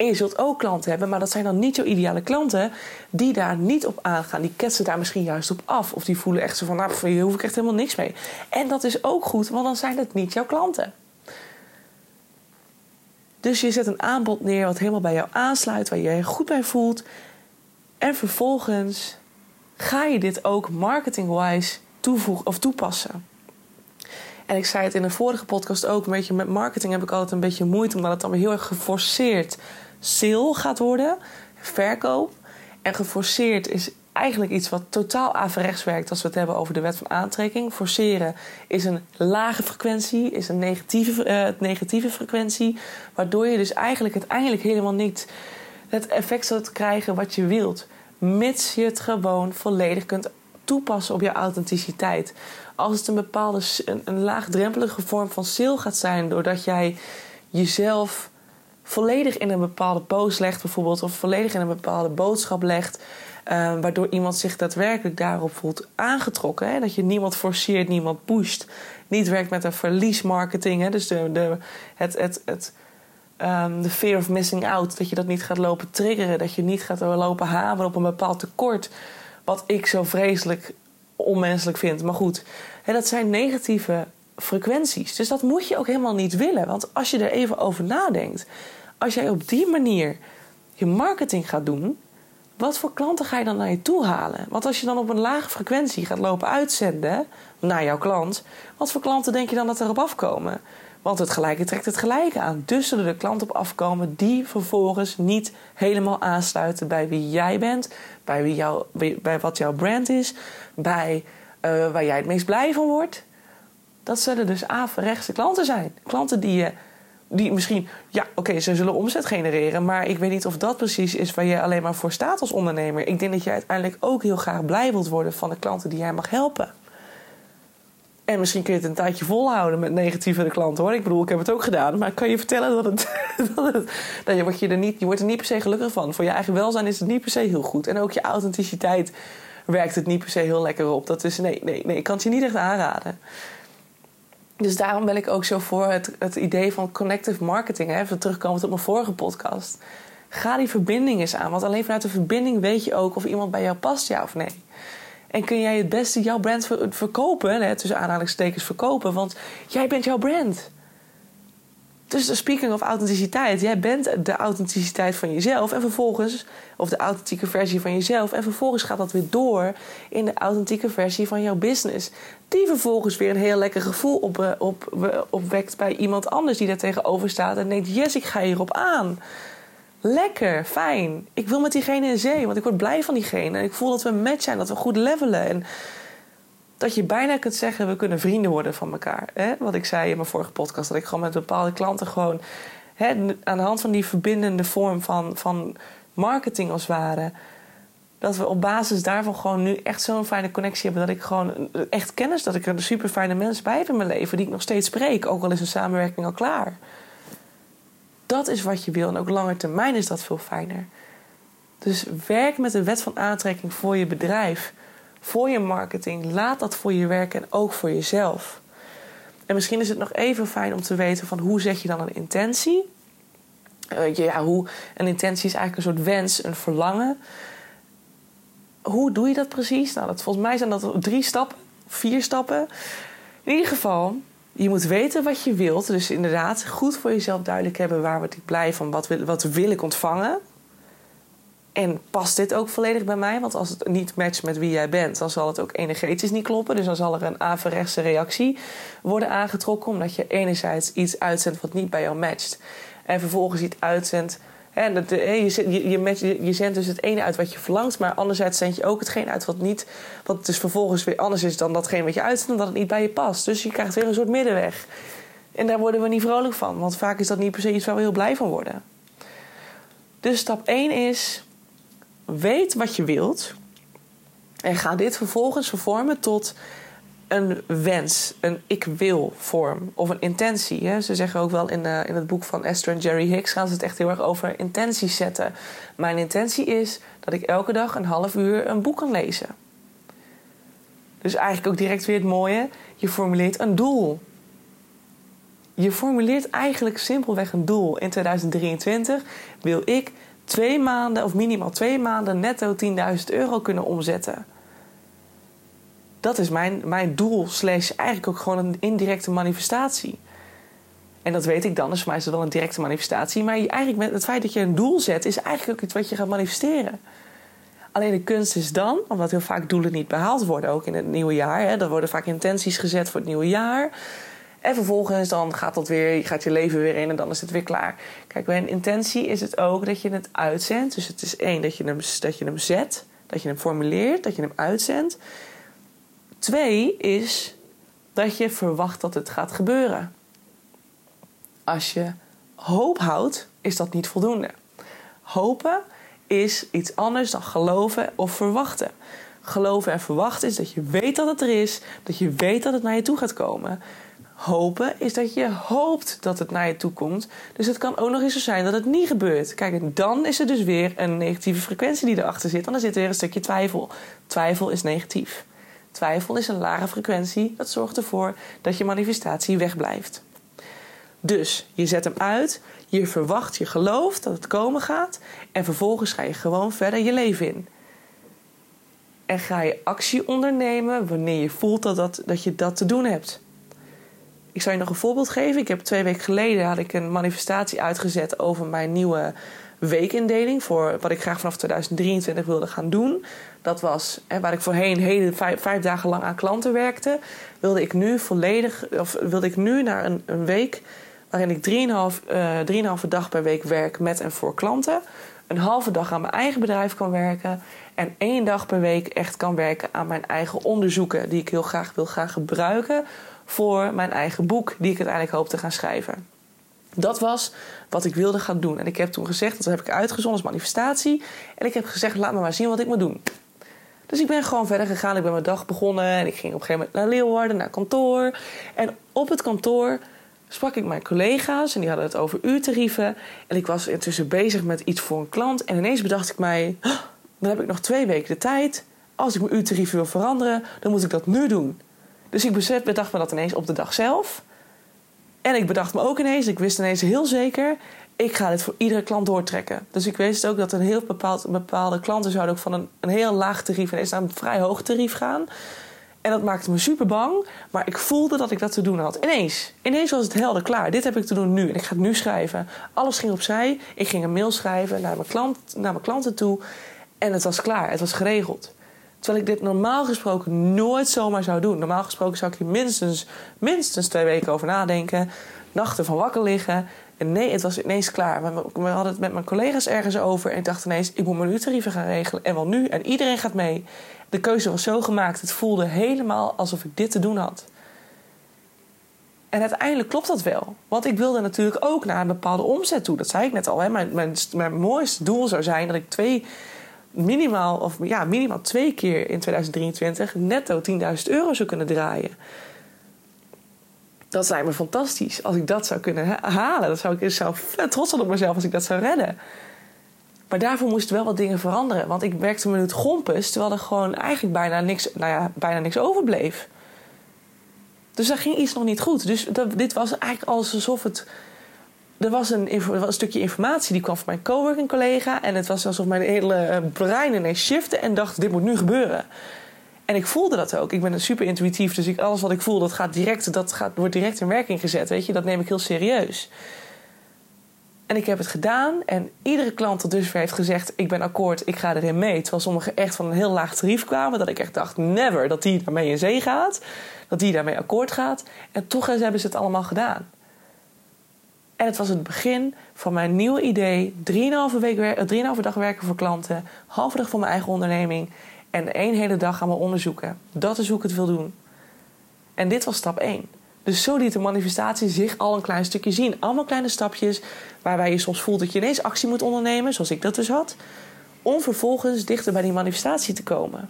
En je zult ook klanten hebben, maar dat zijn dan niet zo ideale klanten die daar niet op aangaan. Die ketsen daar misschien juist op af. Of die voelen echt zo van, nou, hier hoef ik echt helemaal niks mee. En dat is ook goed, want dan zijn het niet jouw klanten. Dus je zet een aanbod neer wat helemaal bij jou aansluit, waar je je goed bij voelt. En vervolgens ga je dit ook marketing-wise toevoegen of toepassen. En ik zei het in een vorige podcast ook, een beetje met marketing heb ik altijd een beetje moeite, omdat het dan weer heel erg geforceerd sale gaat worden, verkoop. En geforceerd is eigenlijk iets wat totaal averechts werkt als we het hebben over de wet van aantrekking. Forceren is een lage frequentie, is een negatieve, uh, negatieve frequentie, waardoor je dus eigenlijk uiteindelijk helemaal niet het effect zult krijgen wat je wilt, mits je het gewoon volledig kunt toepassen op je authenticiteit. Als het een bepaalde een, laagdrempelige vorm van sale gaat zijn, doordat jij jezelf volledig in een bepaalde post legt, bijvoorbeeld, of volledig in een bepaalde boodschap legt, uh, waardoor iemand zich daadwerkelijk daarop voelt aangetrokken. Hè? Dat je niemand forceert, niemand pusht. Niet werkt met een verliesmarketing, hè? dus de, de, het, het, het, um, de fear of missing out. Dat je dat niet gaat lopen triggeren, dat je niet gaat lopen hameren op een bepaald tekort. Wat ik zo vreselijk onmenselijk vind. Maar goed, hè, dat zijn negatieve frequenties. Dus dat moet je ook helemaal niet willen. Want als je er even over nadenkt, als jij op die manier je marketing gaat doen, wat voor klanten ga je dan naar je toe halen? Want als je dan op een lage frequentie gaat lopen uitzenden naar jouw klant, wat voor klanten denk je dan dat erop afkomen? Want het gelijke trekt het gelijke aan. Dus zullen er klanten op afkomen die vervolgens niet helemaal aansluiten bij wie jij bent, bij, wie jou, bij wat jouw brand is, bij uh, waar jij het meest blij van wordt. Dat zullen dus averechtse klanten zijn. Klanten die je die misschien, ja, oké, ze zullen omzet genereren, maar ik weet niet of dat precies is waar je alleen maar voor staat als ondernemer. Ik denk dat jij uiteindelijk ook heel graag blij wilt worden van de klanten die jij mag helpen. En misschien kun je het een tijdje volhouden met negatieve klanten hoor. Ik bedoel, ik heb het ook gedaan. Maar ik kan je vertellen dat het. dat, dat je, wordt je, er niet, je wordt er niet per se gelukkig van. Voor je eigen welzijn is het niet per se heel goed. En ook je authenticiteit werkt het niet per se heel lekker op. Dat is nee, nee, nee. Ik kan het je niet echt aanraden. Dus daarom ben ik ook zo voor het, het idee van connective marketing. Hè? Even terugkomend op mijn vorige podcast. Ga die verbinding eens aan. Want alleen vanuit de verbinding weet je ook of iemand bij jou past, ja of nee. En kun jij het beste jouw brand verkopen, hè, tussen aanhalingstekens verkopen, want jij bent jouw brand. Dus speaking of authenticiteit, jij bent de authenticiteit van jezelf en vervolgens, of de authentieke versie van jezelf, en vervolgens gaat dat weer door in de authentieke versie van jouw business. Die vervolgens weer een heel lekker gevoel op, eh, op, opwekt bij iemand anders die daar tegenover staat en denkt: Yes, ik ga hierop aan. Lekker, fijn. Ik wil met diegene in zee, want ik word blij van diegene. En ik voel dat we een match zijn, dat we goed levelen. En dat je bijna kunt zeggen, we kunnen vrienden worden van elkaar. Hè? Wat ik zei in mijn vorige podcast, dat ik gewoon met bepaalde klanten gewoon... Hè, aan de hand van die verbindende vorm van, van marketing als ware... dat we op basis daarvan gewoon nu echt zo'n fijne connectie hebben... dat ik gewoon echt kennis, dat ik er super fijne mensen bij heb in mijn leven... die ik nog steeds spreek, ook al is een samenwerking al klaar dat is wat je wil. En ook langer termijn is dat veel fijner. Dus werk met de wet van aantrekking voor je bedrijf, voor je marketing. Laat dat voor je werken en ook voor jezelf. En misschien is het nog even fijn om te weten van hoe zet je dan een intentie. Uh, ja, hoe, een intentie is eigenlijk een soort wens, een verlangen. Hoe doe je dat precies? Nou, dat, volgens mij zijn dat drie stappen, vier stappen. In ieder geval, je moet weten wat je wilt. Dus inderdaad, goed voor jezelf duidelijk hebben waar word ik blij van, wat wil, wat wil ik ontvangen. En past dit ook volledig bij mij? Want als het niet matcht met wie jij bent, dan zal het ook energetisch niet kloppen. Dus dan zal er een averechtse reactie worden aangetrokken, omdat je enerzijds iets uitzendt wat niet bij jou matcht. En vervolgens iets uitzendt en je, je, je, je zendt dus het ene uit wat je verlangt, maar anderzijds zend je ook hetgeen uit wat niet, wat dus vervolgens weer anders is dan datgene wat je uitzendt, omdat het niet bij je past. Dus je krijgt weer een soort middenweg. En daar worden we niet vrolijk van, want vaak is dat niet per se iets waar we heel blij van worden. Dus stap 1 is: weet wat je wilt. En ga dit vervolgens vervormen tot een wens, een ik wil vorm of een intentie. Hè? Ze zeggen ook wel in, uh, in het boek van Esther en Jerry Hicks gaan ze het echt heel erg over intenties zetten. Mijn intentie is dat ik elke dag een half uur een boek kan lezen. Dus eigenlijk ook direct weer het mooie, je formuleert een doel. Je formuleert eigenlijk simpelweg een doel. In 2023 wil ik twee maanden of minimaal twee maanden netto 10.000 euro kunnen omzetten dat is mijn, mijn doel, slash eigenlijk ook gewoon een indirecte manifestatie. En dat weet ik dan, dus voor mij is wel een directe manifestatie. Maar eigenlijk met het feit dat je een doel zet, is eigenlijk ook iets wat je gaat manifesteren. Alleen de kunst is dan, omdat heel vaak doelen niet behaald worden, ook in het nieuwe jaar. Er worden vaak intenties gezet voor het nieuwe jaar. En vervolgens dan gaat, dat weer, gaat je leven weer in en dan is het weer klaar. Kijk, bij een intentie is het ook dat je het uitzendt. Dus het is één, dat je hem, dat je hem zet, dat je hem formuleert, dat je hem uitzendt. Twee is dat je verwacht dat het gaat gebeuren. Als je hoop houdt, is dat niet voldoende. Hopen is iets anders dan geloven of verwachten. Geloven en verwachten is dat je weet dat het er is, dat je weet dat het naar je toe gaat komen. Hopen is dat je hoopt dat het naar je toe komt. Dus het kan ook nog eens zo zijn dat het niet gebeurt. Kijk, en dan is er dus weer een negatieve frequentie die erachter zit. Want dan zit er weer een stukje twijfel. Twijfel is negatief. Twijfel is een lage frequentie. Dat zorgt ervoor dat je manifestatie wegblijft. Dus je zet hem uit, je verwacht, je gelooft dat het komen gaat en vervolgens ga je gewoon verder je leven in. En ga je actie ondernemen wanneer je voelt dat, dat, dat je dat te doen hebt. Ik zal je nog een voorbeeld geven. Ik heb twee weken geleden had ik een manifestatie uitgezet over mijn nieuwe weekindeling voor wat ik graag vanaf 2023 wilde gaan doen. Dat was hè, waar ik voorheen hele vijf, dagen lang aan klanten werkte. Wilde ik nu volledig, of wilde ik nu naar een, een week waarin ik 3,5 uh, dag per week werk met en voor klanten. Een halve dag aan mijn eigen bedrijf kan werken. En één dag per week echt kan werken aan mijn eigen onderzoeken. Die ik heel graag wil gaan gebruiken voor mijn eigen boek, die ik uiteindelijk hoop te gaan schrijven. Dat was wat ik wilde gaan doen. En ik heb toen gezegd, dat heb ik uitgezonden als manifestatie. En ik heb gezegd, laat me maar zien wat ik moet doen. Dus ik ben gewoon verder gegaan. Ik ben mijn dag begonnen. En ik ging op een gegeven moment naar Leeuwarden, naar kantoor. En op het kantoor sprak ik mijn collega's. En die hadden het over uurtarieven. En ik was intussen bezig met iets voor een klant. En ineens bedacht ik mij, dan heb ik nog twee weken de tijd. Als ik mijn uurtarieven wil veranderen, dan moet ik dat nu doen. Dus ik bedacht me dat ineens op de dag zelf. En ik bedacht me ook ineens, ik wist ineens heel zeker, ik ga dit voor iedere klant doortrekken. Dus ik wist ook dat een heel bepaald, bepaalde klanten zouden ook van een, een heel laag tarief ineens naar een vrij hoog tarief gaan. En dat maakte me super bang, maar ik voelde dat ik dat te doen had. Ineens, ineens was het helder klaar. Dit heb ik te doen nu en ik ga het nu schrijven. Alles ging opzij. Ik ging een mail schrijven naar mijn, klant, naar mijn klanten toe. En het was klaar, het was geregeld. Terwijl ik dit normaal gesproken nooit zomaar zou doen. Normaal gesproken zou ik hier minstens, minstens twee weken over nadenken. Nachten van wakker liggen. En nee, het was ineens klaar. We hadden het met mijn collega's ergens over. En ik dacht ineens, ik moet mijn uurtarieven gaan regelen. En wel nu. En iedereen gaat mee. De keuze was zo gemaakt. Het voelde helemaal alsof ik dit te doen had. En uiteindelijk klopt dat wel. Want ik wilde natuurlijk ook naar een bepaalde omzet toe. Dat zei ik net al. Hè. Mijn, mooiste doel zou zijn dat ik twee minimaal, of ja, minimaal twee keer in 2023 netto 10.000 euro zou kunnen draaien. Dat lijkt me fantastisch. Als ik dat zou kunnen halen, dan zou ik zou trots zijn op mezelf als ik dat zou redden. Maar daarvoor moesten wel wat dingen veranderen. Want ik werkte me het gompes, terwijl er gewoon eigenlijk bijna niks, nou ja, bijna niks overbleef. Dus daar ging iets nog niet goed. Dus dat, dit was eigenlijk alsof het er was een, een, stukje informatie die kwam van mijn coworking collega. En het was alsof mijn hele eh, brein ineens shifte en dacht: dit moet nu gebeuren. En ik voelde dat ook. Ik ben super intuïtief, dus ik, alles wat ik voel, dat, gaat direct, dat gaat, wordt direct in werking gezet. Weet je, dat neem ik heel serieus. En ik heb het gedaan. En iedere klant tot dusver heeft gezegd: Ik ben akkoord, ik ga erin mee. Terwijl sommigen echt van een heel laag tarief kwamen. Dat ik echt dacht: Never dat die daarmee in zee gaat. Dat die daarmee akkoord gaat. En toch hebben ze het allemaal gedaan. En het was het begin van mijn nieuwe idee. 3,5, week, 3,5 eh, dag werken voor klanten. Halve dag voor mijn eigen onderneming. En één hele dag gaan we onderzoeken. Dat is hoe ik het wil doen. En dit was stap 1. Dus zo liet de manifestatie zich al een klein stukje zien. Allemaal kleine stapjes waarbij je soms voelt dat je ineens actie moet ondernemen, zoals ik dat dus had. Om vervolgens dichter bij die manifestatie te komen.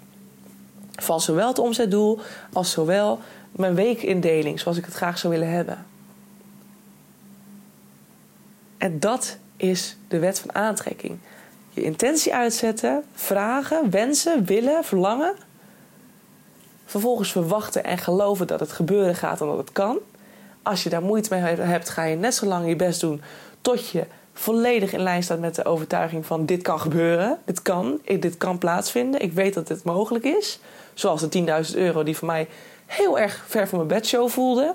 Van zowel het omzetdoel als zowel mijn weekindeling, zoals ik het graag zou willen hebben. En dat is de wet van aantrekking. Je intentie uitzetten, vragen, wensen, willen, verlangen. Vervolgens verwachten en geloven dat het gebeuren gaat en dat het kan. Als je daar moeite mee hebt, ga je net zo lang je best doen tot je volledig in lijn staat met de overtuiging van dit kan gebeuren, dit kan, dit kan plaatsvinden, ik weet dat dit mogelijk is. Zoals de 10.000 euro die voor mij heel erg ver van mijn bedshow voelde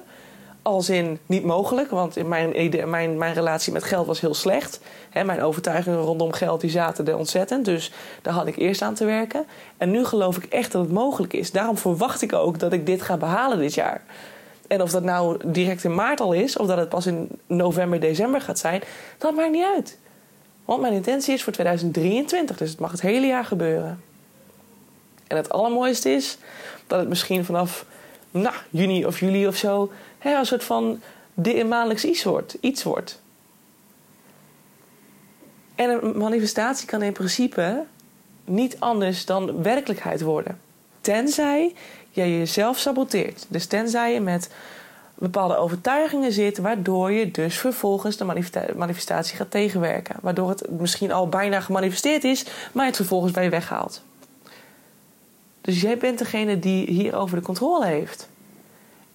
als in niet mogelijk, want in mijn, mijn, mijn relatie met geld was heel slecht. He, mijn overtuigingen rondom geld die zaten er ontzettend. Dus daar had ik eerst aan te werken. En nu geloof ik echt dat het mogelijk is. Daarom verwacht ik ook dat ik dit ga behalen dit jaar. En of dat nou direct in maart al is, of dat het pas in november, december gaat zijn, dat maakt niet uit. Want mijn intentie is voor 2023, dus het mag het hele jaar gebeuren. En het allermooiste is dat het misschien vanaf nou, juni of juli of zo hè, een soort van maandelijks iets wordt, iets wordt. En een manifestatie kan in principe niet anders dan werkelijkheid worden. Tenzij je jezelf saboteert. Dus tenzij je met bepaalde overtuigingen zit, waardoor je dus vervolgens de manifestatie gaat tegenwerken. Waardoor het misschien al bijna gemanifesteerd is, maar het vervolgens bij je weghaalt. Dus jij bent degene die hierover de controle heeft.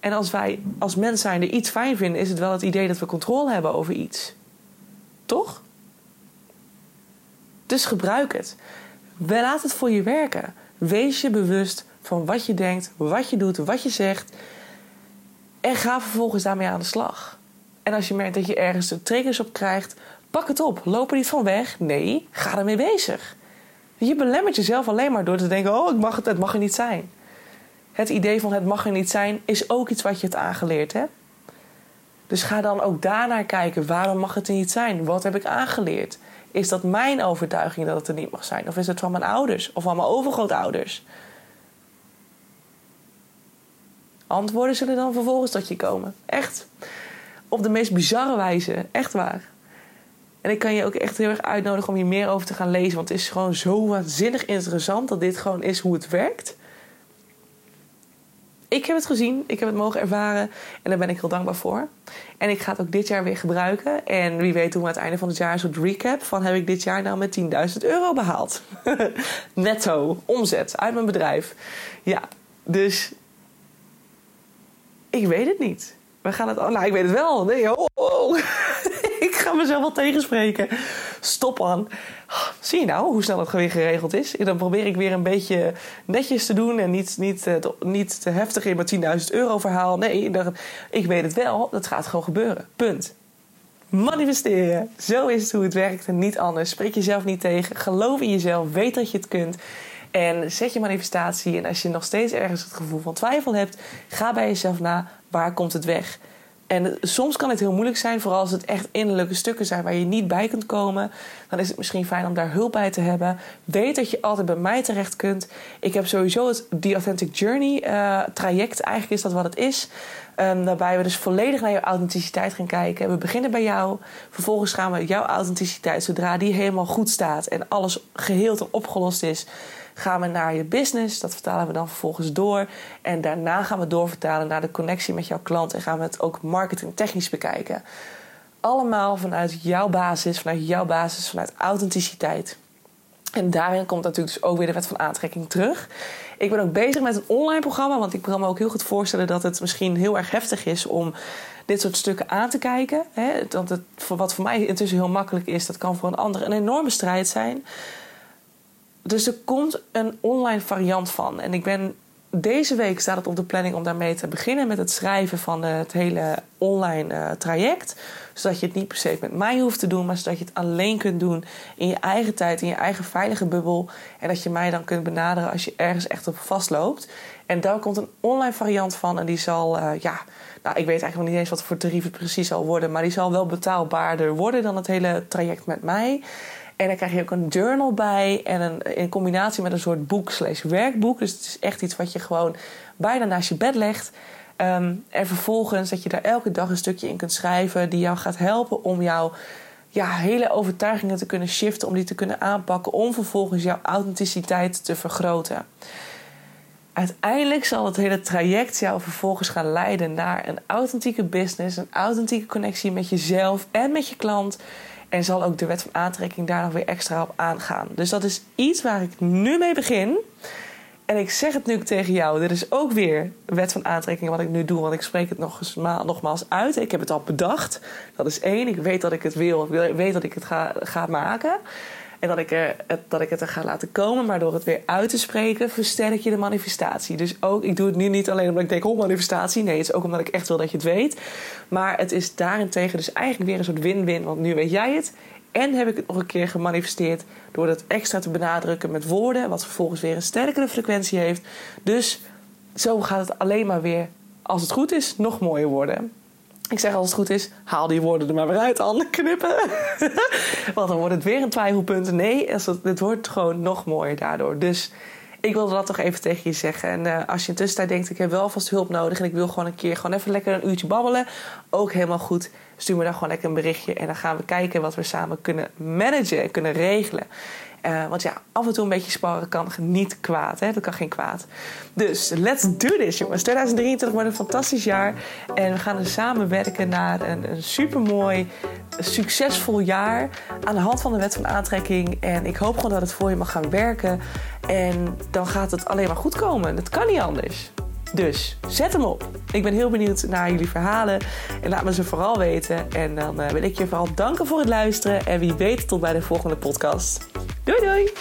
En als wij als mens zijn er iets fijn vinden, is het wel het idee dat we controle hebben over iets. Toch? Dus gebruik het. Laat het voor je werken. Wees je bewust van wat je denkt, wat je doet, wat je zegt. En ga vervolgens daarmee aan de slag. En als je merkt dat je ergens de triggers op krijgt, pak het op. Loop er niet van weg. Nee, ga ermee bezig. Je belemmert jezelf alleen maar door te denken: oh, ik mag het, het mag er niet zijn. Het idee van het mag er niet zijn is ook iets wat je hebt aangeleerd hebt. Dus ga dan ook daarnaar kijken. Waarom mag het er niet zijn? Wat heb ik aangeleerd? Is dat mijn overtuiging dat het er niet mag zijn? Of is het van mijn ouders of van mijn overgrootouders? Antwoorden zullen dan vervolgens tot je komen. Echt. op de meest bizarre wijze. Echt waar. En ik kan je ook echt heel erg uitnodigen om hier meer over te gaan lezen. Want het is gewoon zo waanzinnig interessant dat dit gewoon is hoe het werkt. Ik heb het gezien, ik heb het mogen ervaren en daar ben ik heel dankbaar voor. En ik ga het ook dit jaar weer gebruiken. En wie weet doen we aan het einde van het jaar soort recap van heb ik dit jaar nou met 10.000 euro behaald. Netto, omzet uit mijn bedrijf. Ja, dus ik weet het niet. We gaan het. Nou, ik weet het wel. Nee, oh, oh. ik ga mezelf wel tegenspreken. Stop aan. Zie je nou hoe snel het weer geregeld is? Dan probeer ik weer een beetje netjes te doen en niet, niet, eh, niet te heftig in mijn 10.000 euro verhaal. Nee, ik weet het wel. Dat gaat gewoon gebeuren. Punt. Manifesteren. Zo is het hoe het werkt en niet anders. Spreek jezelf niet tegen. Geloof in jezelf. Weet dat je het kunt. En zet je manifestatie. En als je nog steeds ergens het gevoel van twijfel hebt, ga bij jezelf na. Waar komt het weg? En soms kan het heel moeilijk zijn, vooral als het echt innerlijke stukken zijn waar je niet bij kunt komen. Dan is het misschien fijn om daar hulp bij te hebben. Weet dat je altijd bij mij terecht kunt. Ik heb sowieso het The Authentic Journey uh, traject. Eigenlijk is dat wat het is. Um, waarbij we dus volledig naar je authenticiteit gaan kijken. We beginnen bij jou. Vervolgens gaan we jouw authenticiteit, zodra die helemaal goed staat en alles geheel en opgelost is gaan we naar je business. Dat vertalen we dan vervolgens door. En daarna gaan we doorvertalen naar de connectie met jouw klant. En gaan we het ook marketingtechnisch bekijken. Allemaal vanuit jouw basis, vanuit jouw basis, vanuit authenticiteit. En daarin komt natuurlijk dus ook weer de wet van aantrekking terug. Ik ben ook bezig met een online programma, want ik kan me ook heel goed voorstellen dat het misschien heel erg heftig is om dit soort stukken aan te kijken. Want wat voor mij intussen heel makkelijk is, dat kan voor een ander een enorme strijd zijn. Dus er komt een online variant van. En ik ben deze week staat het op de planning om daarmee te beginnen met het schrijven van het hele online uh, traject. Zodat je het niet per se met mij hoeft te doen, maar zodat je het alleen kunt doen in je eigen tijd, in je eigen veilige bubbel. En dat je mij dan kunt benaderen als je ergens echt op vastloopt. En daar komt een online variant van en die zal, uh, ja, nou ik weet eigenlijk nog niet eens wat voor tarief het precies zal worden, maar die zal wel betaalbaarder worden dan het hele traject met mij. En dan krijg je ook een journal bij. En een, in combinatie met een soort boek slash werkboek. Dus het is echt iets wat je gewoon bijna naast je bed legt. Ehm, en vervolgens dat je daar elke dag een stukje in kunt schrijven. Die jou gaat helpen om jouw ja, hele overtuigingen te kunnen shiften. Om die te kunnen aanpakken. Om vervolgens jouw authenticiteit te vergroten. Uiteindelijk zal het hele traject jou vervolgens gaan leiden naar een authentieke business. Een authentieke connectie met jezelf en met je klant. En zal ook de wet van aantrekking daar nog weer extra op aangaan. Dus dat is iets waar ik nu mee begin. En ik zeg het nu tegen jou. Dit is ook weer wet van aantrekking wat ik nu doe. Want ik spreek het nog eens, nogmaals uit. Ik heb het al bedacht. Dat is één. Ik weet dat ik het wil. Ik weet dat ik het ga, ga maken. En dat ik, dat ik het er ga laten komen. Maar door het weer uit te spreken, versterk je de manifestatie. Dus ook, ik doe het nu niet alleen omdat ik denk, oh manifestatie. Nee, het is ook omdat ik echt wil dat je het weet. Maar het is daarentegen dus eigenlijk weer een soort win-win. Want nu weet jij het. En heb ik het nog een keer gemanifesteerd door het extra te benadrukken met woorden. Wat vervolgens weer een sterkere frequentie heeft. Dus zo gaat het alleen maar weer, als het goed is, nog mooier worden. Ik zeg als het goed is, haal die woorden er maar weer uit, handen knippen. Want dan wordt het weer een twijfelpunt. Nee, het wordt gewoon nog mooier daardoor. Dus ik wilde dat toch even tegen je zeggen. En uh, als je intussen daar denkt, ik heb wel vast hulp nodig... en ik wil gewoon een keer gewoon even lekker een uurtje babbelen... ook helemaal goed. Stuur me dan gewoon lekker een berichtje... en dan gaan we kijken wat we samen kunnen managen en kunnen regelen. Uh, want ja, af en toe een beetje sparren kan niet kwaad. Hè? Dat kan geen kwaad. Dus let's do this, jongens. 2023 wordt een fantastisch jaar. En we gaan er samen werken naar een, een supermooi, succesvol jaar. Aan de hand van de wet van aantrekking. En ik hoop gewoon dat het voor je mag gaan werken. En dan gaat het alleen maar goed komen. Dat kan niet anders. Dus zet hem op. Ik ben heel benieuwd naar jullie verhalen. En laat me ze vooral weten. En dan uh, wil ik je vooral danken voor het luisteren. En wie weet tot bij de volgende podcast. Doei doei!